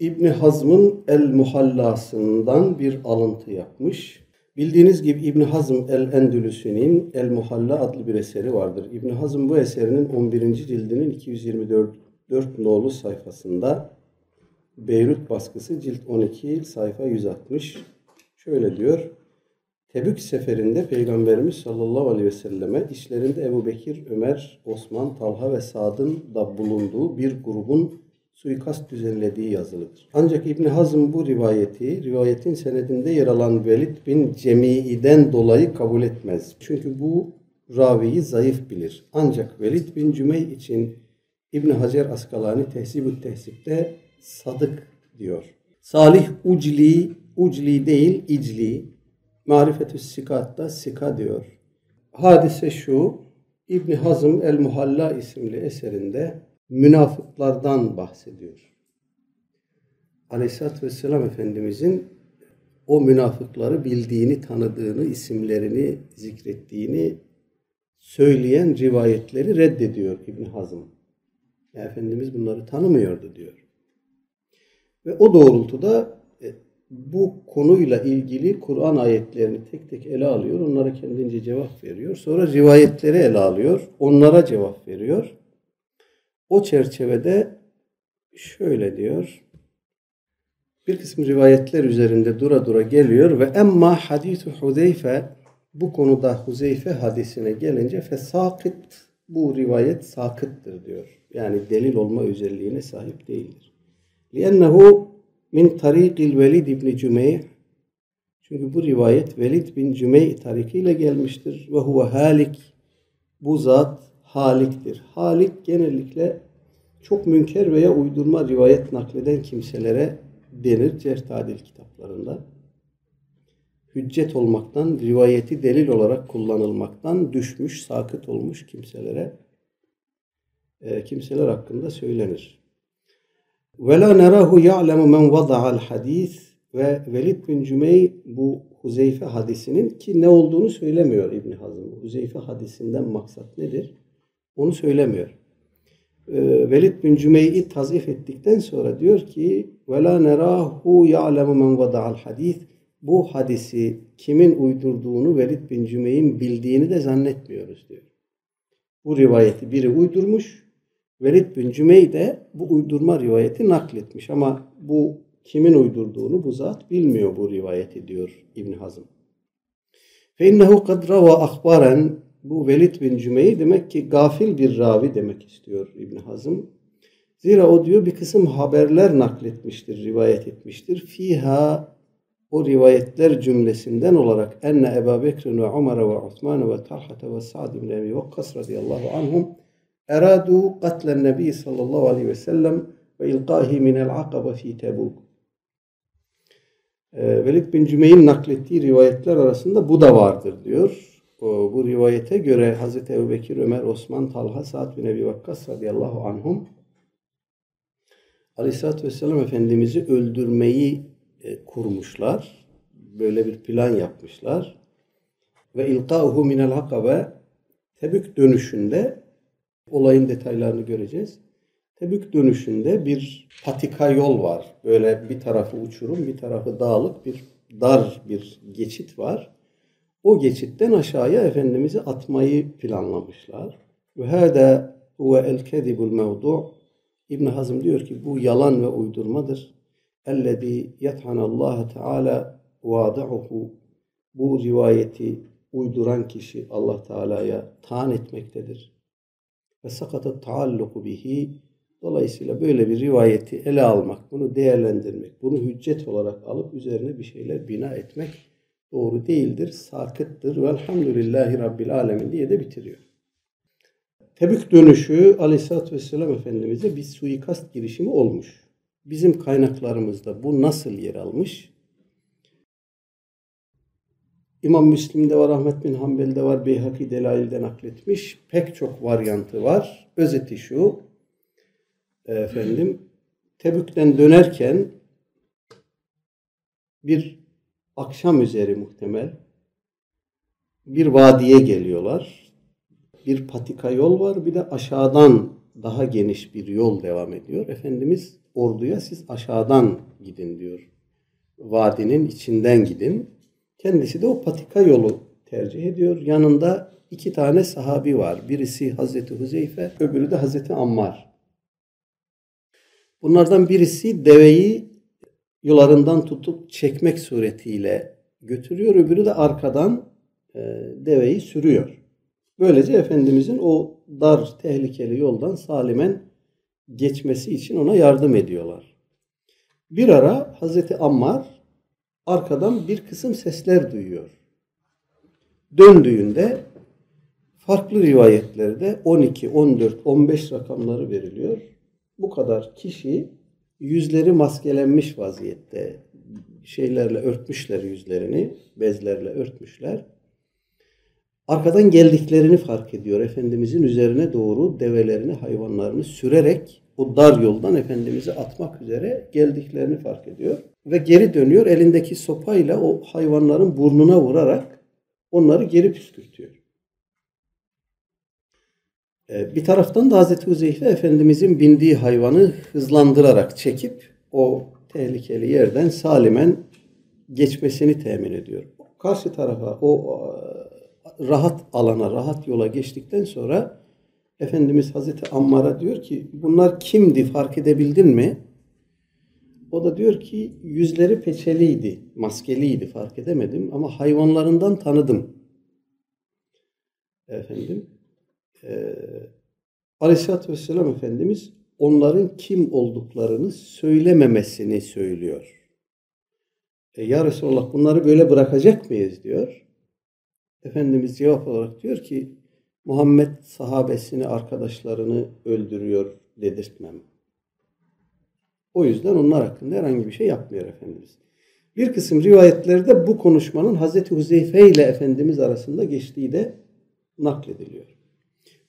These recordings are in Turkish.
İbni Hazm'ın El Muhallası'ndan bir alıntı yapmış. Bildiğiniz gibi İbn Hazm El Endülüsü'nün El Muhalla adlı bir eseri vardır. İbn Hazm bu eserinin 11. cildinin 224 4 nolu sayfasında Beyrut baskısı cilt 12 sayfa 160 şöyle diyor. Tebük seferinde Peygamberimiz sallallahu aleyhi ve selleme işlerinde Ebu Bekir, Ömer, Osman, Talha ve Sad'ın da bulunduğu bir grubun suikast düzenlediği yazılıdır. Ancak İbn Hazm bu rivayeti, rivayetin senedinde yer alan Velid bin Cemi'den dolayı kabul etmez. Çünkü bu raviyi zayıf bilir. Ancak Velid bin Cümey için İbn Hacer Askalani Tehzib-ü Tehzib'de sadık diyor. Salih Ucli, Ucli değil İcli, Marifetü Sikat'ta Sika diyor. Hadise şu, İbni Hazım El Muhalla isimli eserinde münafıklardan bahsediyor. Aleyhisselatü Vesselam Efendimizin o münafıkları bildiğini, tanıdığını, isimlerini zikrettiğini söyleyen rivayetleri reddediyor İbn Hazım. Ya Efendimiz bunları tanımıyordu diyor. Ve o doğrultuda e, bu konuyla ilgili Kur'an ayetlerini tek tek ele alıyor. Onlara kendince cevap veriyor. Sonra rivayetleri ele alıyor. Onlara cevap veriyor. O çerçevede şöyle diyor. Bir kısım rivayetler üzerinde dura dura geliyor ve emma hadithu Huzeyfe bu konuda Huzeyfe hadisine gelince fesakit bu rivayet sakıttır diyor. Yani delil olma özelliğine sahip değildir. لِأَنَّهُ min tarikil Velid ibn Cümeyh çünkü bu rivayet Velid bin Cümeyh tarikiyle gelmiştir. Ve huve halik bu zat haliktir. Halik genellikle çok münker veya uydurma rivayet nakleden kimselere denir cerh tadil kitaplarında. Hüccet olmaktan, rivayeti delil olarak kullanılmaktan düşmüş, sakıt olmuş kimselere e, kimseler hakkında söylenir. Ve la nerahu ya'lemu men vada'al hadis ve Velid bin Cümey bu Huzeyfe hadisinin ki ne olduğunu söylemiyor İbn Hazm. Huzeyfe hadisinden maksat nedir? Onu söylemiyor. Ee, Velid bin Cümey'i tazif ettikten sonra diyor ki la nerahu ya'lemu men vada'al hadis bu hadisi kimin uydurduğunu Velid bin Cümey'in bildiğini de zannetmiyoruz diyor. Bu rivayeti biri uydurmuş, Velid bin Cümey de bu uydurma rivayeti nakletmiş ama bu kimin uydurduğunu bu zat bilmiyor bu rivayeti diyor İbn. Fe innehu kad rava ahbaren bu Velid bin Cümey demek ki gafil bir ravi demek istiyor İbn Hazm. Zira o diyor bir kısım haberler nakletmiştir, rivayet etmiştir. Fiha o rivayetler cümlesinden olarak enne Ebu Bekr ve Ömer ve Osman ve Talha ve Sa'd bin Ebi Vakkas radıyallahu anhum eradu katlen nebi sallallahu aleyhi ve sellem ve ilqahi minel akaba fi Tebuk. Ee, Velid bin Cümey'in naklettiği rivayetler arasında bu da vardır diyor. O, bu rivayete göre Hazreti Ebu Bekir, Ömer, Osman, Talha, Sa'd bin Ebi Vakkas radıyallahu anhum Aleyhisselatü Vesselam Efendimiz'i öldürmeyi e, kurmuşlar. Böyle bir plan yapmışlar. Ve ilkâhu minel hakabe Tebük dönüşünde olayın detaylarını göreceğiz. Tebük dönüşünde bir patika yol var. Böyle bir tarafı uçurum, bir tarafı dağlık bir dar bir geçit var. O geçitten aşağıya Efendimiz'i atmayı planlamışlar. Ve hâdâ huve el kezibul mevdu' İbn Hazm diyor ki bu yalan ve uydurmadır. Ellezî yethanallâhe teâlâ vâda'uhu bu rivayeti uyduran kişi Allah Teala'ya taan etmektedir. Ve sakata taalluku bihi dolayısıyla böyle bir rivayeti ele almak, bunu değerlendirmek, bunu hüccet olarak alıp üzerine bir şeyler bina etmek doğru değildir, sakıttır. Velhamdülillahi Rabbil Alemin diye de bitiriyor. Tebük dönüşü Aleyhisselatü Vesselam Efendimiz'e bir suikast girişimi olmuş. Bizim kaynaklarımızda bu nasıl yer almış? İmam Müslim'de var, Ahmet bin Hanbel'de var, Beyhaki Delail'de nakletmiş. Pek çok varyantı var. Özeti şu, efendim, Tebük'ten dönerken bir akşam üzeri muhtemel bir vadiye geliyorlar. Bir patika yol var, bir de aşağıdan daha geniş bir yol devam ediyor. Efendimiz orduya siz aşağıdan gidin diyor. Vadinin içinden gidin. Kendisi de o patika yolu tercih ediyor. Yanında iki tane sahabi var. Birisi Hazreti Huzeyfe, öbürü de Hazreti Ammar. Bunlardan birisi deveyi yularından tutup çekmek suretiyle götürüyor. Öbürü de arkadan e, deveyi sürüyor. Böylece Efendimizin o dar, tehlikeli yoldan salimen geçmesi için ona yardım ediyorlar. Bir ara Hazreti Ammar arkadan bir kısım sesler duyuyor. Döndüğünde farklı rivayetlerde 12, 14, 15 rakamları veriliyor. Bu kadar kişi yüzleri maskelenmiş vaziyette şeylerle örtmüşler yüzlerini, bezlerle örtmüşler. Arkadan geldiklerini fark ediyor. Efendimizin üzerine doğru develerini, hayvanlarını sürerek o dar yoldan Efendimiz'i atmak üzere geldiklerini fark ediyor. Ve geri dönüyor elindeki sopayla o hayvanların burnuna vurarak onları geri püskürtüyor. Ee, bir taraftan da Hazreti Huzeyfe Efendimizin bindiği hayvanı hızlandırarak çekip o tehlikeli yerden salimen geçmesini temin ediyor. Karşı tarafa o rahat alana, rahat yola geçtikten sonra Efendimiz Hazreti Ammar'a diyor ki bunlar kimdi fark edebildin mi? O da diyor ki yüzleri peçeliydi, maskeliydi fark edemedim ama hayvanlarından tanıdım. Efendim e, Aleyhisselatü Vesselam Efendimiz onların kim olduklarını söylememesini söylüyor. E, ya Resulallah bunları böyle bırakacak mıyız diyor. Efendimiz cevap olarak diyor ki Muhammed sahabesini, arkadaşlarını öldürüyor dedirtmem. O yüzden onlar hakkında herhangi bir şey yapmıyor Efendimiz. Bir kısım rivayetlerde bu konuşmanın Hazreti Huzeyfe ile Efendimiz arasında geçtiği de naklediliyor.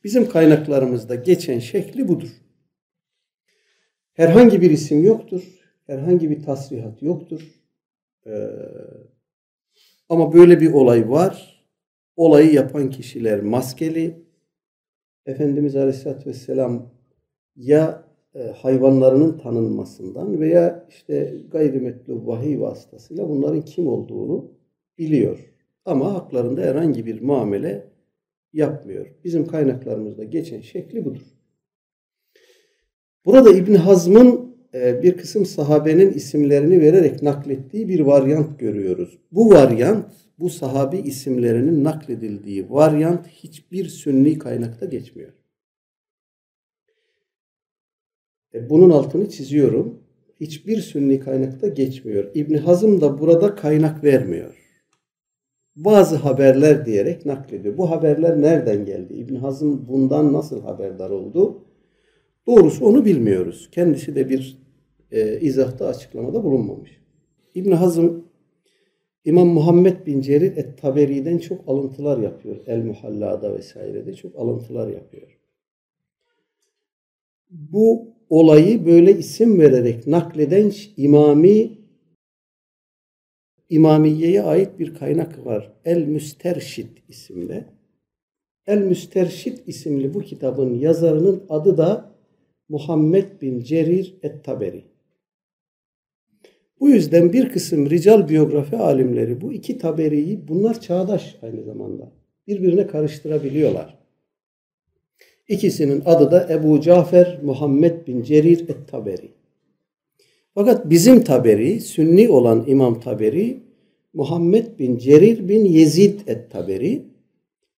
Bizim kaynaklarımızda geçen şekli budur. Herhangi bir isim yoktur. Herhangi bir tasrihat yoktur. Ee, ama böyle bir olay var. Olayı yapan kişiler maskeli. Efendimiz Aleyhisselatü Vesselam ya e, hayvanlarının tanınmasından veya işte gayrimetlu vahiy vasıtasıyla bunların kim olduğunu biliyor. Ama haklarında herhangi bir muamele yapmıyor. Bizim kaynaklarımızda geçen şekli budur. Burada İbn Hazm'ın e, bir kısım sahabenin isimlerini vererek naklettiği bir varyant görüyoruz. Bu varyant, bu sahabi isimlerinin nakledildiği varyant hiçbir sünni kaynakta geçmiyor. E, bunun altını çiziyorum. Hiçbir sünni kaynakta geçmiyor. İbn Hazm da burada kaynak vermiyor. Bazı haberler diyerek naklediyor. Bu haberler nereden geldi? İbn Hazm bundan nasıl haberdar oldu? Doğrusu onu bilmiyoruz. Kendisi de bir e, izahta açıklamada bulunmamış. İbn Hazm İmam Muhammed bin Cerir et-Taberi'den çok alıntılar yapıyor. El-Muhalla'da vesairede çok alıntılar yapıyor. Bu olayı böyle isim vererek nakleden İmami İmamiye'ye ait bir kaynak var. El-Müsterşid isimde. El-Müsterşid isimli bu kitabın yazarının adı da Muhammed bin Cerir et-Taberi. Bu yüzden bir kısım rical biyografi alimleri bu iki taberiyi bunlar çağdaş aynı zamanda birbirine karıştırabiliyorlar. İkisinin adı da Ebu Cafer Muhammed bin Cerir et-Taberi. Fakat bizim Taberi, Sünni olan İmam Taberi, Muhammed bin Cerir bin Yezid et-Taberi,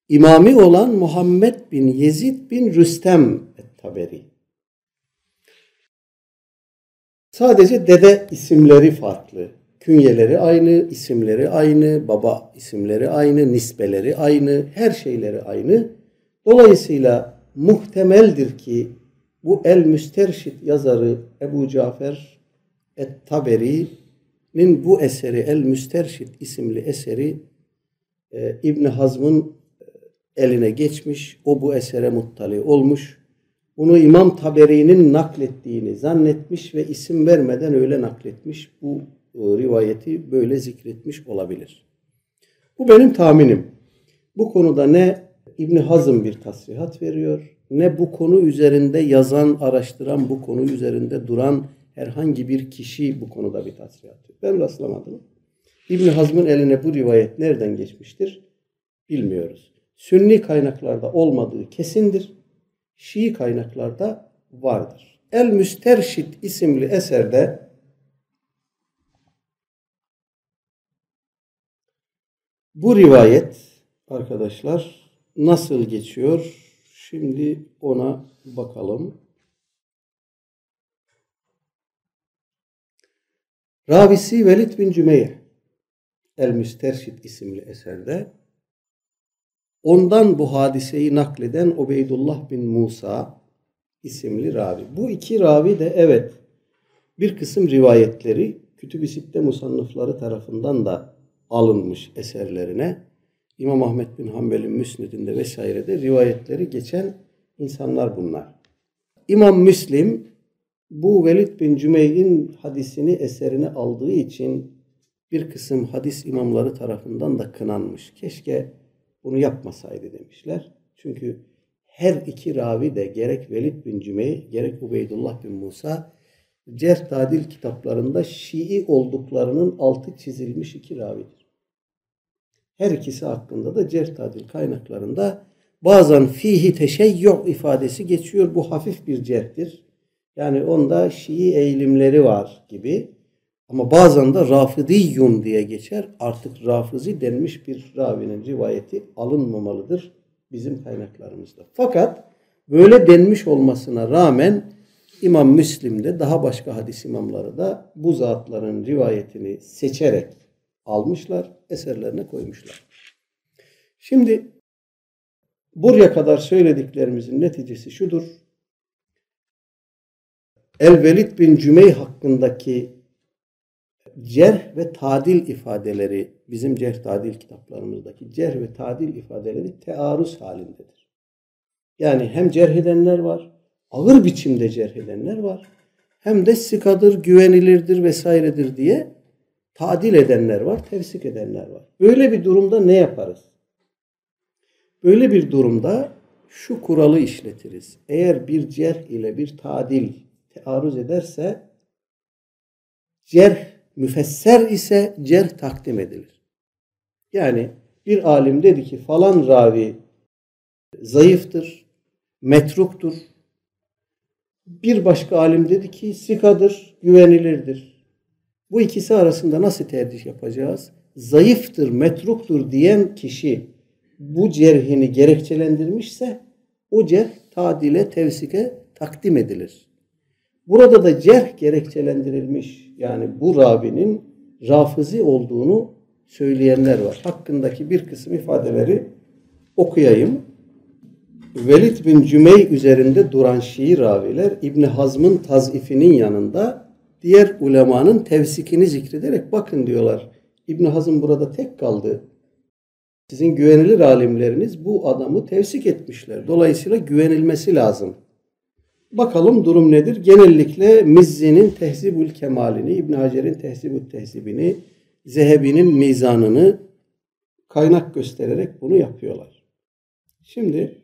İmami olan Muhammed bin Yezid bin Rüstem et-Taberi. Sadece dede isimleri farklı. Künyeleri aynı, isimleri aynı, baba isimleri aynı, nisbeleri aynı, her şeyleri aynı. Dolayısıyla muhtemeldir ki bu El Müsterşit yazarı Ebu Cafer Et-Taberi'nin bu eseri El Müsterşit isimli eseri e, İbn Hazm'ın e, eline geçmiş. O bu esere muttali olmuş bunu İmam Taberi'nin naklettiğini zannetmiş ve isim vermeden öyle nakletmiş. Bu e, rivayeti böyle zikretmiş olabilir. Bu benim tahminim. Bu konuda ne İbn Hazım bir tasrihat veriyor ne bu konu üzerinde yazan, araştıran, bu konu üzerinde duran herhangi bir kişi bu konuda bir tasrih atıyor. Ben rastlamadım. İbn Hazm'ın eline bu rivayet nereden geçmiştir? Bilmiyoruz. Sünni kaynaklarda olmadığı kesindir. Şii kaynaklarda vardır. El Müsterşit isimli eserde bu rivayet arkadaşlar nasıl geçiyor? Şimdi ona bakalım. Ravisi Velid bin Cümeyh El Müsterşid isimli eserde ondan bu hadiseyi nakleden Ubeydullah bin Musa isimli ravi. Bu iki ravi de evet bir kısım rivayetleri Kütüb-i Sitte musannıfları tarafından da alınmış eserlerine. İmam Ahmet bin Hanbel'in Müsned'inde vesairede rivayetleri geçen insanlar bunlar. İmam Müslim bu Velid bin Cümey'in hadisini eserine aldığı için bir kısım hadis imamları tarafından da kınanmış. Keşke bunu yapmasaydı demişler. Çünkü her iki ravi de gerek Velid bin Cümey gerek Ubeydullah bin Musa Cerh kitaplarında Şii olduklarının altı çizilmiş iki ravidir. Her ikisi hakkında da Cerh kaynaklarında bazen fihi teşeyyuh ifadesi geçiyor. Bu hafif bir cerhtir. Yani onda Şii eğilimleri var gibi. Ama bazen de Rafidiyun diye geçer. Artık Rafizi denmiş bir ravinin rivayeti alınmamalıdır bizim kaynaklarımızda. Fakat böyle denmiş olmasına rağmen İmam Müslim'de daha başka hadis imamları da bu zatların rivayetini seçerek almışlar, eserlerine koymuşlar. Şimdi buraya kadar söylediklerimizin neticesi şudur. El-Velid bin Cümey hakkındaki cerh ve tadil ifadeleri bizim cerh tadil kitaplarımızdaki cerh ve tadil ifadeleri tearuz halindedir. Yani hem cerh edenler var, ağır biçimde cerh edenler var. Hem de sikadır, güvenilirdir vesairedir diye tadil edenler var, tevsik edenler var. Böyle bir durumda ne yaparız? Böyle bir durumda şu kuralı işletiriz. Eğer bir cerh ile bir tadil tearruz ederse cerh müfesser ise cerh takdim edilir. Yani bir alim dedi ki falan ravi zayıftır, metruktur. Bir başka alim dedi ki sikadır, güvenilirdir. Bu ikisi arasında nasıl tercih yapacağız? Zayıftır, metruktur diyen kişi bu cerhini gerekçelendirmişse o cerh tadile, tevsike takdim edilir. Burada da cerh gerekçelendirilmiş yani bu ravinin rafizi olduğunu söyleyenler var. Hakkındaki bir kısım ifadeleri okuyayım. Velid bin Cümey üzerinde duran Şii raviler İbni Hazm'ın tazifinin yanında diğer ulemanın tevsikini zikrederek bakın diyorlar. İbni Hazm burada tek kaldı. Sizin güvenilir alimleriniz bu adamı tevsik etmişler. Dolayısıyla güvenilmesi lazım. Bakalım durum nedir? Genellikle Mizzi'nin Tehzibül Kemalini, İbn Hacer'in Tehzibül Tehzibini, Zehebi'nin mizanını kaynak göstererek bunu yapıyorlar. Şimdi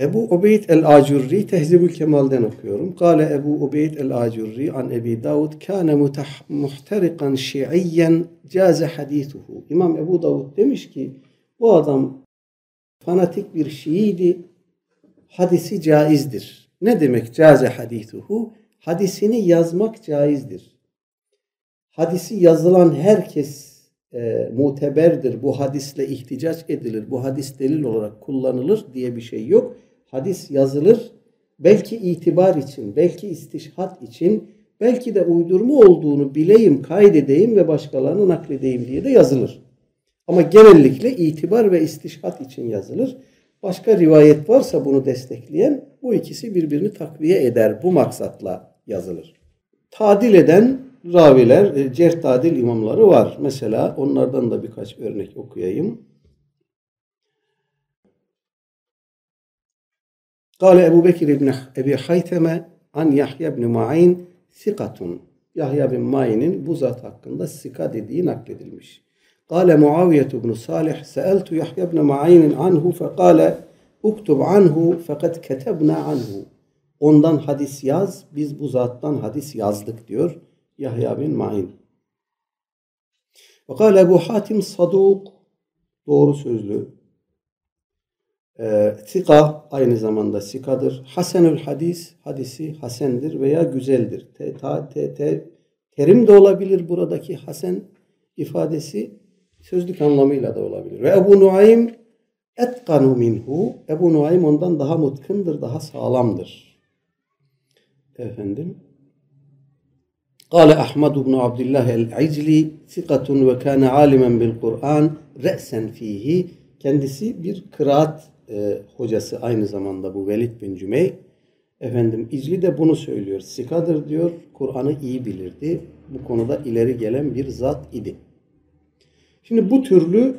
Ebu Ubeyd el-Acurri Tehzibül Kemal'den okuyorum. Kale Ebu Ubeyd el-Acurri an Ebi Davud kâne muhterikan şiiyyen caze hadithuhu. İmam Ebu Davud demiş ki bu adam fanatik bir Şiiydi hadisi caizdir. Ne demek caze hadisuhu? Hadisini yazmak caizdir. Hadisi yazılan herkes e, muteberdir. Bu hadisle ihticaç edilir. Bu hadis delil olarak kullanılır diye bir şey yok. Hadis yazılır. Belki itibar için, belki istişhat için, belki de uydurma olduğunu bileyim, kaydedeyim ve başkalarına nakledeyim diye de yazılır. Ama genellikle itibar ve istişhat için yazılır. Başka rivayet varsa bunu destekleyen bu ikisi birbirini takviye eder. Bu maksatla yazılır. Tadil eden raviler, e, cerh tadil imamları var. Mesela onlardan da birkaç örnek okuyayım. قال Ebu Bekir ibn Ebi Hayteme an Yahya ibn Ma'in sikatun. Yahya bin Ma'in'in bu zat hakkında sika dediği nakledilmiş. قال معاوية بن صالح سألت يحيى بن معين عنه فقال اكتب عنه fakat كتبنا عنه ondan hadis yaz biz bu zattan hadis yazdık diyor Yahya bin Ma'in ve kâle Ebu Hatim saduk doğru sözlü e, Sika aynı zamanda sikadır. Hasenül hadis, hadisi hasendir veya güzeldir. Te, ta, te, te, terim de olabilir buradaki hasen ifadesi sözlük anlamıyla da olabilir. Ve Ebu Nuaym etkanu minhu. Ebu Nuaym ondan daha mutkındır, daha sağlamdır. Efendim. قال أحمد بن عبد الله العجلي ثقة وكان عالما بالقرآن رأسا فيه kendisi bir kıraat e, hocası aynı zamanda bu Velid bin Cümey. Efendim İcli de bunu söylüyor. Sikadır diyor. Kur'an'ı iyi bilirdi. Bu konuda ileri gelen bir zat idi. Şimdi bu türlü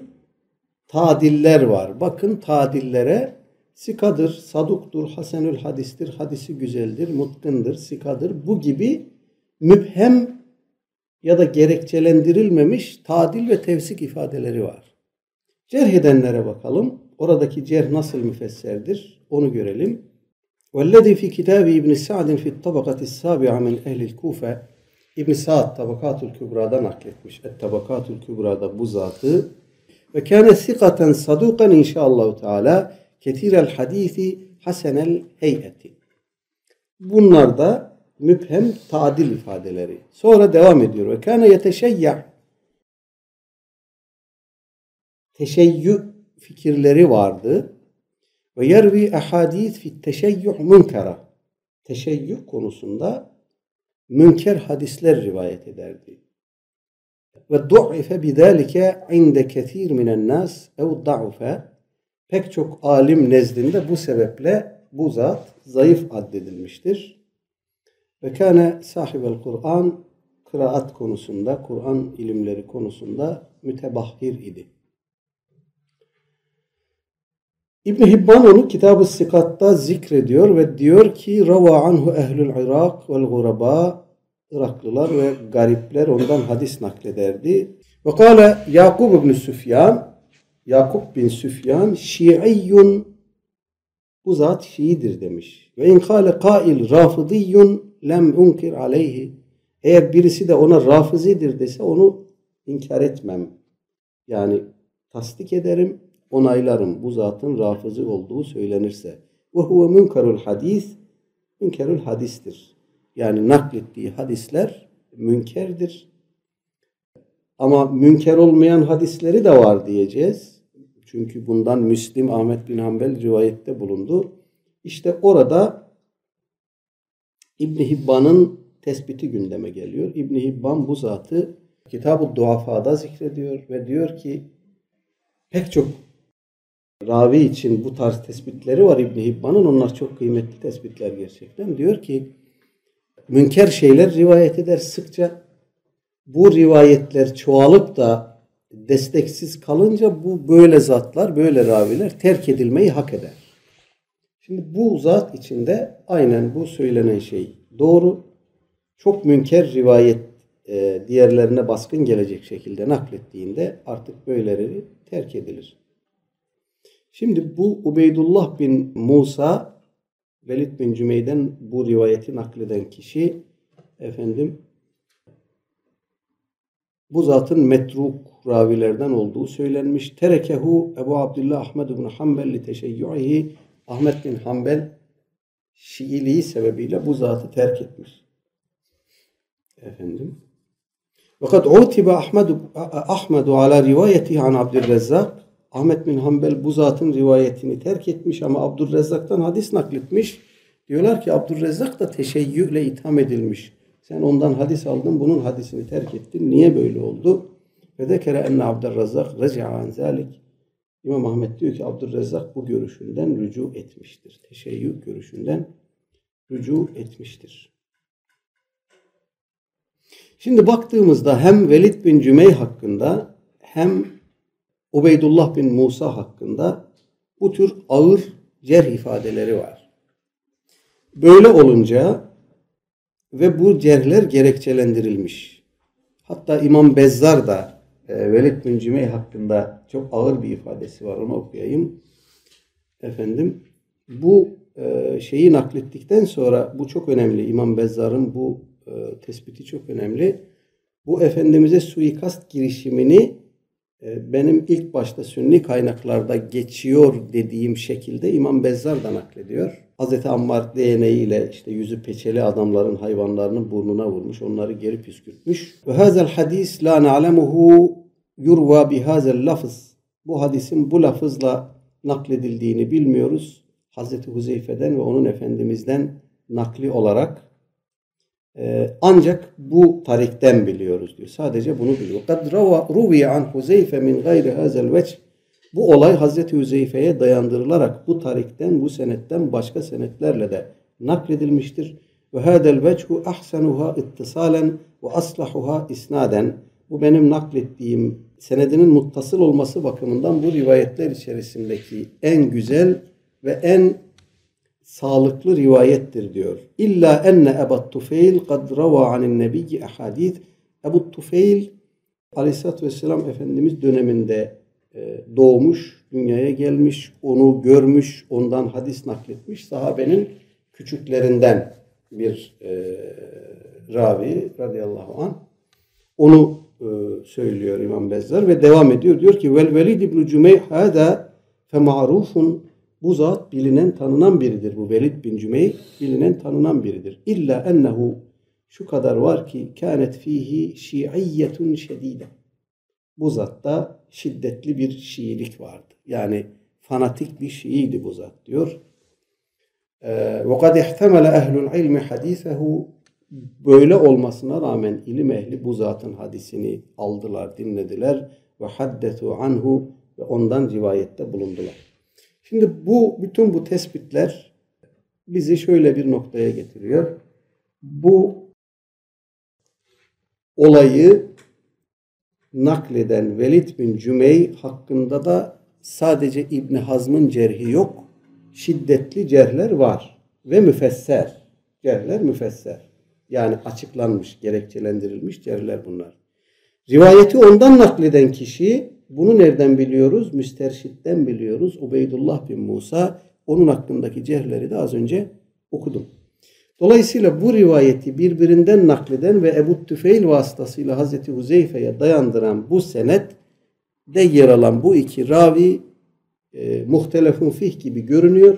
tadiller var. Bakın tadillere sikadır, saduktur, hasenül hadistir, hadisi güzeldir, mutkındır, sikadır. Bu gibi müphem ya da gerekçelendirilmemiş tadil ve tevsik ifadeleri var. Cerh edenlere bakalım. Oradaki cerh nasıl müfesserdir onu görelim. وَالَّذِي فِي كِتَابِ İbn Sa'd fi الطَّبَقَةِ السَّابِعَ min ehli Kufe İbn Sa'd Tabakatul Kübra'da nakletmiş. Et Tabakatul Kübra'da bu zatı ve kâne sikaten sadukan inşaallah teala ketirel hadisi hasenel heyeti. Bunlar da müphem tadil ifadeleri. Sonra devam ediyor. Ve kâne yeteşeyya teşeyyü fikirleri vardı. Ve yervi ahadis fi teşeyyuh münkara. Teşeyyüh konusunda münker hadisler rivayet ederdi. Ve du'ife bidalike inde ketir minen nas ev da'ufe pek çok alim nezdinde bu sebeple bu zat zayıf addedilmiştir. Ve kâne sahibel Kur'an kıraat konusunda, Kur'an ilimleri konusunda mütebahhir idi. İbn Hibban onu Kitab-ı Sikat'ta zikrediyor ve diyor ki Rava anhu ehlül Irak vel guraba Iraklılar ve garipler ondan hadis naklederdi. Ve kâle Yakub ibn Süfyan Yakup bin Süfyan Şi'iyyun bu zat Şiidir demiş. Ve in kâle kail rafıdiyyun lem unkir aleyhi eğer birisi de ona rafızidir dese onu inkar etmem. Yani tasdik ederim onaylarım bu zatın rafızı olduğu söylenirse. Ve huve münkerul hadis münkerul hadistir. Yani naklettiği hadisler münkerdir. Ama münker olmayan hadisleri de var diyeceğiz. Çünkü bundan Müslim Ahmet bin Hanbel rivayette bulundu. İşte orada İbn Hibban'ın tespiti gündeme geliyor. İbn Hibban bu zatı Kitab-ı Duafa'da zikrediyor ve diyor ki pek çok ravi için bu tarz tespitleri var İbn Hibban'ın. Onlar çok kıymetli tespitler gerçekten. Diyor ki münker şeyler rivayet eder sıkça. Bu rivayetler çoğalıp da desteksiz kalınca bu böyle zatlar, böyle raviler terk edilmeyi hak eder. Şimdi bu zat içinde aynen bu söylenen şey doğru. Çok münker rivayet e, diğerlerine baskın gelecek şekilde naklettiğinde artık böyleleri terk edilir. Şimdi bu Ubeydullah bin Musa Velid bin Cümey'den bu rivayeti nakleden kişi efendim bu zatın metruk ravilerden olduğu söylenmiş. Terekehu Ebu Abdullah Ahmed bin Hanbel li teşeyyu'ihi Ahmet bin Hanbel Şiiliği sebebiyle bu zatı terk etmiş. Efendim. Fakat utiba Ahmed Ahmedu ala rivayeti an Abdurrezzak Ahmet bin Hanbel bu zatın rivayetini terk etmiş ama Abdurrezzak'tan hadis nakletmiş. Diyorlar ki Abdurrezzak da teşeyyühle itham edilmiş. Sen ondan hadis aldın, bunun hadisini terk ettin. Niye böyle oldu? Ve dekere enne Abdurrezzak rezi'a an zalik. İmam Ahmet diyor ki Abdurrezzak bu görüşünden rücu etmiştir. Teşeyyü görüşünden rücu etmiştir. Şimdi baktığımızda hem Velid bin Cümey hakkında hem Ubeydullah bin Musa hakkında bu tür ağır cerh ifadeleri var. Böyle olunca ve bu cerhler gerekçelendirilmiş. Hatta İmam Bezzar da e, Velid bin Cümey hakkında çok ağır bir ifadesi var. Onu okuyayım. Efendim bu e, şeyi naklettikten sonra bu çok önemli. İmam Bezzar'ın bu e, tespiti çok önemli. Bu Efendimiz'e suikast girişimini benim ilk başta sünni kaynaklarda geçiyor dediğim şekilde İmam Bezzar da naklediyor. Hazreti Ammar değneğiyle işte yüzü peçeli adamların hayvanlarının burnuna vurmuş. Onları geri püskürtmüş. Ve hazel hadis la na'lemuhu yurva bihazel lafız. Bu hadisin bu lafızla nakledildiğini bilmiyoruz. Hazreti Huzeyfe'den ve onun Efendimiz'den nakli olarak ee, ancak bu tarikten biliyoruz diyor. Sadece bunu biliyor. Kad ruviye an Huzeyfe min gayri hazel veç. Bu olay Hazreti Huzeyfe'ye dayandırılarak bu tarikten, bu senetten başka senetlerle de nakledilmiştir. Ve hadel vechu ahsanuha ittisalen ve aslahuha isnaden. Bu benim naklettiğim senedinin muttasıl olması bakımından bu rivayetler içerisindeki en güzel ve en sağlıklı rivayettir diyor. İlla enne Ebu Tufeil kad rava anin nebiyyi ahadith. Ebu Tufeil Aleyhisselatü Vesselam Efendimiz döneminde e, doğmuş, dünyaya gelmiş, onu görmüş, ondan hadis nakletmiş sahabenin küçüklerinden bir e, ravi radıyallahu an onu e, söylüyor İmam Bezzar ve devam ediyor. Diyor ki vel velid ibn Cümeyh hada fe ma'rufun bu zat bilinen tanınan biridir. Bu Velid bin Cümeyh bilinen tanınan biridir. İlla ennehu şu kadar var ki kânet fihi şiiyyetun şedide. Bu zatta şiddetli bir Şiilik vardı. Yani fanatik bir Şiiydi bu zat diyor. Kad ihtemele ehlul ilmi hadisehu böyle olmasına rağmen ilim ehli bu zatın hadisini aldılar, dinlediler ve haddetu anhu ve ondan rivayette bulundular. Şimdi bu bütün bu tespitler bizi şöyle bir noktaya getiriyor. Bu olayı nakleden Velid bin Cümey hakkında da sadece İbn Hazm'ın cerhi yok. Şiddetli cerhler var ve müfesser. Cerhler müfesser. Yani açıklanmış, gerekçelendirilmiş cerhler bunlar. Rivayeti ondan nakleden kişi bunu nereden biliyoruz? Müsterşitten biliyoruz. Ubeydullah bin Musa onun hakkındaki cehleri de az önce okudum. Dolayısıyla bu rivayeti birbirinden nakleden ve Ebu Tüfeil vasıtasıyla Hazreti Huzeyfe'ye dayandıran bu senet de yer alan bu iki ravi e, muhtelefun fih gibi görünüyor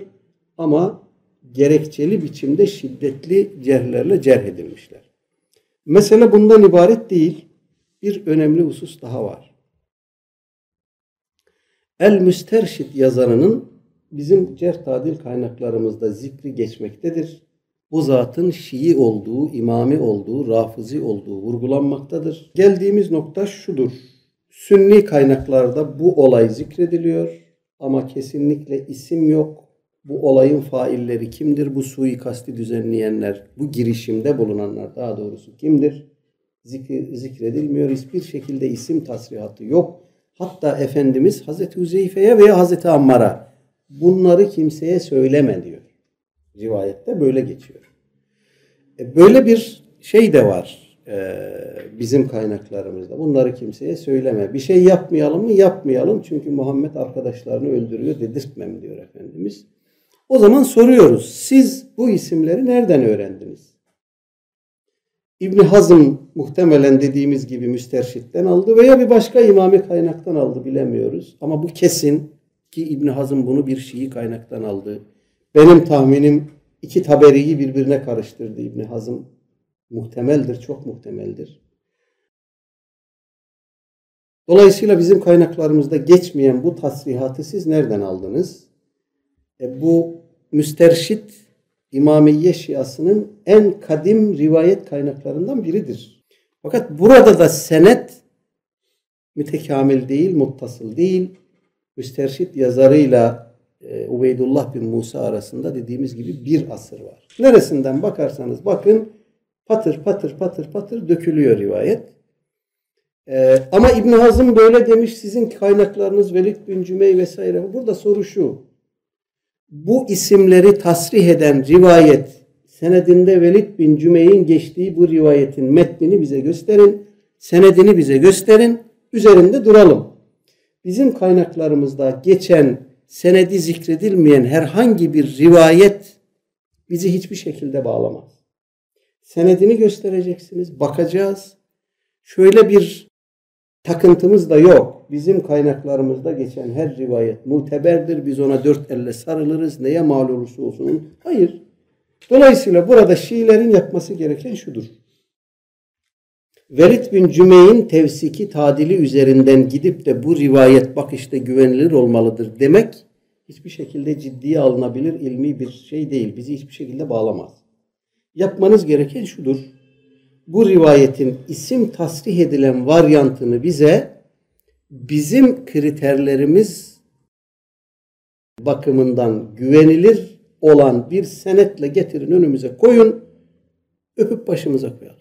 ama gerekçeli biçimde şiddetli cerhlerle cerh edilmişler. Mesele bundan ibaret değil. Bir önemli husus daha var. El Müsterşid yazarının bizim cerh tadil kaynaklarımızda zikri geçmektedir. Bu zatın Şii olduğu, imami olduğu, rafizi olduğu vurgulanmaktadır. Geldiğimiz nokta şudur. Sünni kaynaklarda bu olay zikrediliyor ama kesinlikle isim yok. Bu olayın failleri kimdir? Bu suikasti düzenleyenler, bu girişimde bulunanlar daha doğrusu kimdir? Zikredilmiyor. Hiçbir şekilde isim tasrihatı yok. Hatta Efendimiz Hazreti Huzeyfe'ye veya Hazreti Ammar'a bunları kimseye söyleme diyor. Rivayette böyle geçiyor. E, böyle bir şey de var e, bizim kaynaklarımızda. Bunları kimseye söyleme. Bir şey yapmayalım mı? Yapmayalım. Çünkü Muhammed arkadaşlarını öldürüyor dedirtmem diyor Efendimiz. O zaman soruyoruz. Siz bu isimleri nereden öğrendiniz? İbni Hazm muhtemelen dediğimiz gibi müsterşitten aldı veya bir başka imami kaynaktan aldı bilemiyoruz. Ama bu kesin ki İbni Hazm bunu bir Şii kaynaktan aldı. Benim tahminim iki taberiyi birbirine karıştırdı İbni Hazm. Muhtemeldir, çok muhtemeldir. Dolayısıyla bizim kaynaklarımızda geçmeyen bu tasrihatı siz nereden aldınız? E, bu müsterşit İmamiye Şiasının en kadim rivayet kaynaklarından biridir. Fakat burada da senet mütekamil değil, muttasıl değil. Müsterşit yazarıyla e, Ubeydullah bin Musa arasında dediğimiz gibi bir asır var. Neresinden bakarsanız bakın patır patır patır patır dökülüyor rivayet. Ee, ama İbn Hazım böyle demiş sizin kaynaklarınız Velid bin Cümey vesaire. Burada soru şu bu isimleri tasrih eden rivayet senedinde Velid bin Cümey'in geçtiği bu rivayetin metnini bize gösterin. Senedini bize gösterin. üzerinde duralım. Bizim kaynaklarımızda geçen senedi zikredilmeyen herhangi bir rivayet bizi hiçbir şekilde bağlamaz. Senedini göstereceksiniz, bakacağız. Şöyle bir takıntımız da yok. Bizim kaynaklarımızda geçen her rivayet muteberdir. Biz ona dört elle sarılırız. Neye mal olursa olsun. Hayır. Dolayısıyla burada Şiilerin yapması gereken şudur. Velid bin Cümey'in tevsiki tadili üzerinden gidip de bu rivayet bak işte güvenilir olmalıdır demek hiçbir şekilde ciddiye alınabilir ilmi bir şey değil. Bizi hiçbir şekilde bağlamaz. Yapmanız gereken şudur. Bu rivayetin isim tasrih edilen varyantını bize bizim kriterlerimiz bakımından güvenilir olan bir senetle getirin önümüze koyun. Öpüp başımıza koyalım.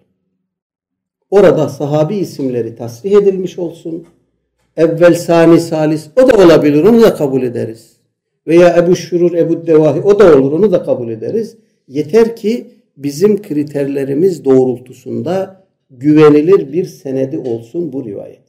Orada sahabi isimleri tasrih edilmiş olsun. Evvel, sani, salis o da olabilir. Onu da kabul ederiz. Veya Ebu Şurur, Ebu Devahi o da olur. Onu da kabul ederiz. Yeter ki bizim kriterlerimiz doğrultusunda güvenilir bir senedi olsun bu rivayet.